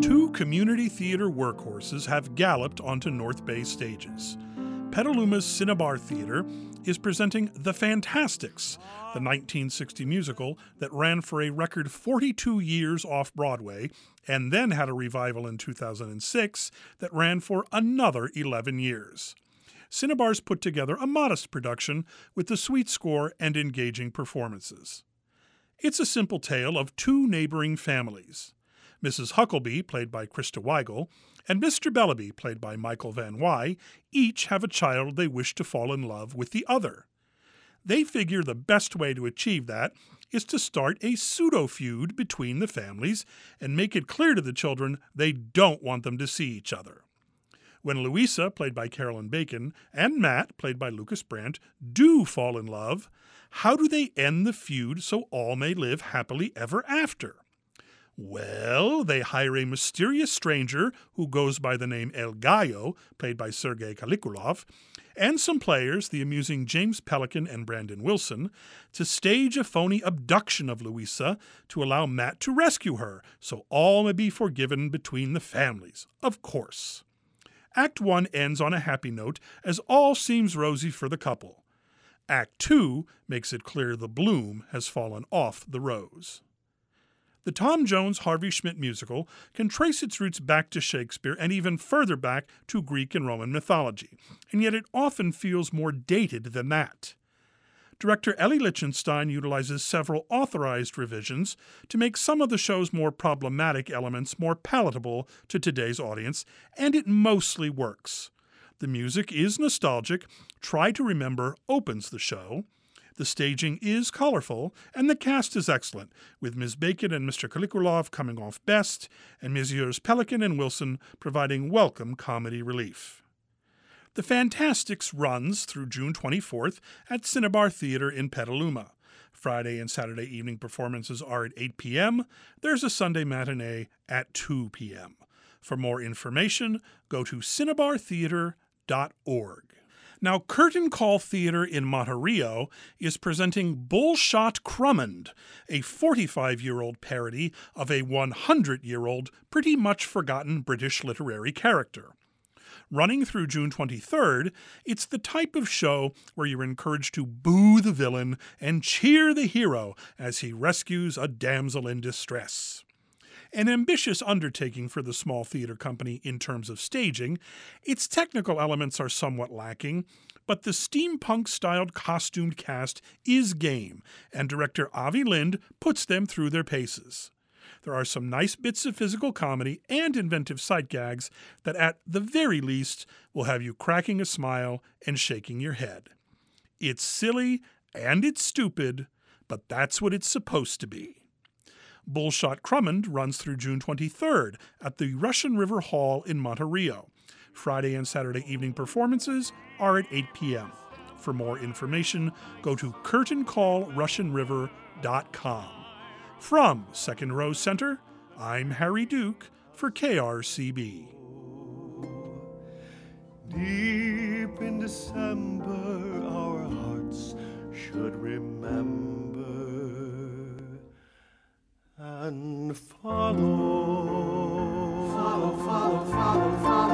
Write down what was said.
Two community theater workhorses have galloped onto North Bay stages. Petaluma's Cinnabar Theater is presenting The Fantasticks, the 1960 musical that ran for a record 42 years off Broadway and then had a revival in 2006 that ran for another 11 years. Cinnabar's put together a modest production with the sweet score and engaging performances. It's a simple tale of two neighboring families. Mrs. Hucklebee, played by Christa Weigel, and Mr. Bellaby, played by Michael Van Wy, each have a child they wish to fall in love with the other. They figure the best way to achieve that is to start a pseudo feud between the families and make it clear to the children they don't want them to see each other. When Louisa, played by Carolyn Bacon, and Matt, played by Lucas Brandt, do fall in love, how do they end the feud so all may live happily ever after? Well, they hire a mysterious stranger who goes by the name El Gallo, played by Sergei Kalikulov, and some players, the amusing James Pelican and Brandon Wilson, to stage a phony abduction of Louisa to allow Matt to rescue her, so all may be forgiven between the families. Of course. Act 1 ends on a happy note as all seems rosy for the couple. Act 2 makes it clear the bloom has fallen off the rose. The Tom Jones Harvey Schmidt musical can trace its roots back to Shakespeare and even further back to Greek and Roman mythology, and yet it often feels more dated than that. Director Ellie Lichtenstein utilizes several authorized revisions to make some of the show's more problematic elements more palatable to today's audience, and it mostly works. The music is nostalgic, Try to Remember opens the show, the staging is colorful, and the cast is excellent, with Ms. Bacon and Mr. Kalikulov coming off best, and Messrs. Pelican and Wilson providing welcome comedy relief. The Fantasticks runs through June 24th at Cinnabar Theater in Petaluma. Friday and Saturday evening performances are at 8 p.m. There's a Sunday matinee at 2 p.m. For more information, go to cinnabartheater.org. Now, Curtain Call Theatre in Monte Rio is presenting Bullshot Crummond, a 45 year old parody of a 100 year old, pretty much forgotten British literary character. Running through June 23rd, it's the type of show where you're encouraged to boo the villain and cheer the hero as he rescues a damsel in distress. An ambitious undertaking for the small theater company in terms of staging, its technical elements are somewhat lacking, but the steampunk styled costumed cast is game, and director Avi Lind puts them through their paces. There are some nice bits of physical comedy and inventive sight gags that, at the very least, will have you cracking a smile and shaking your head. It's silly and it's stupid, but that's what it's supposed to be. Bullshot Crummond runs through June 23rd at the Russian River Hall in Monte Rio. Friday and Saturday evening performances are at 8 p.m. For more information, go to curtaincallrussianriver.com. From Second Row Center, I'm Harry Duke for KRCB. Deep in December, and follow. Follow, follow, follow, follow.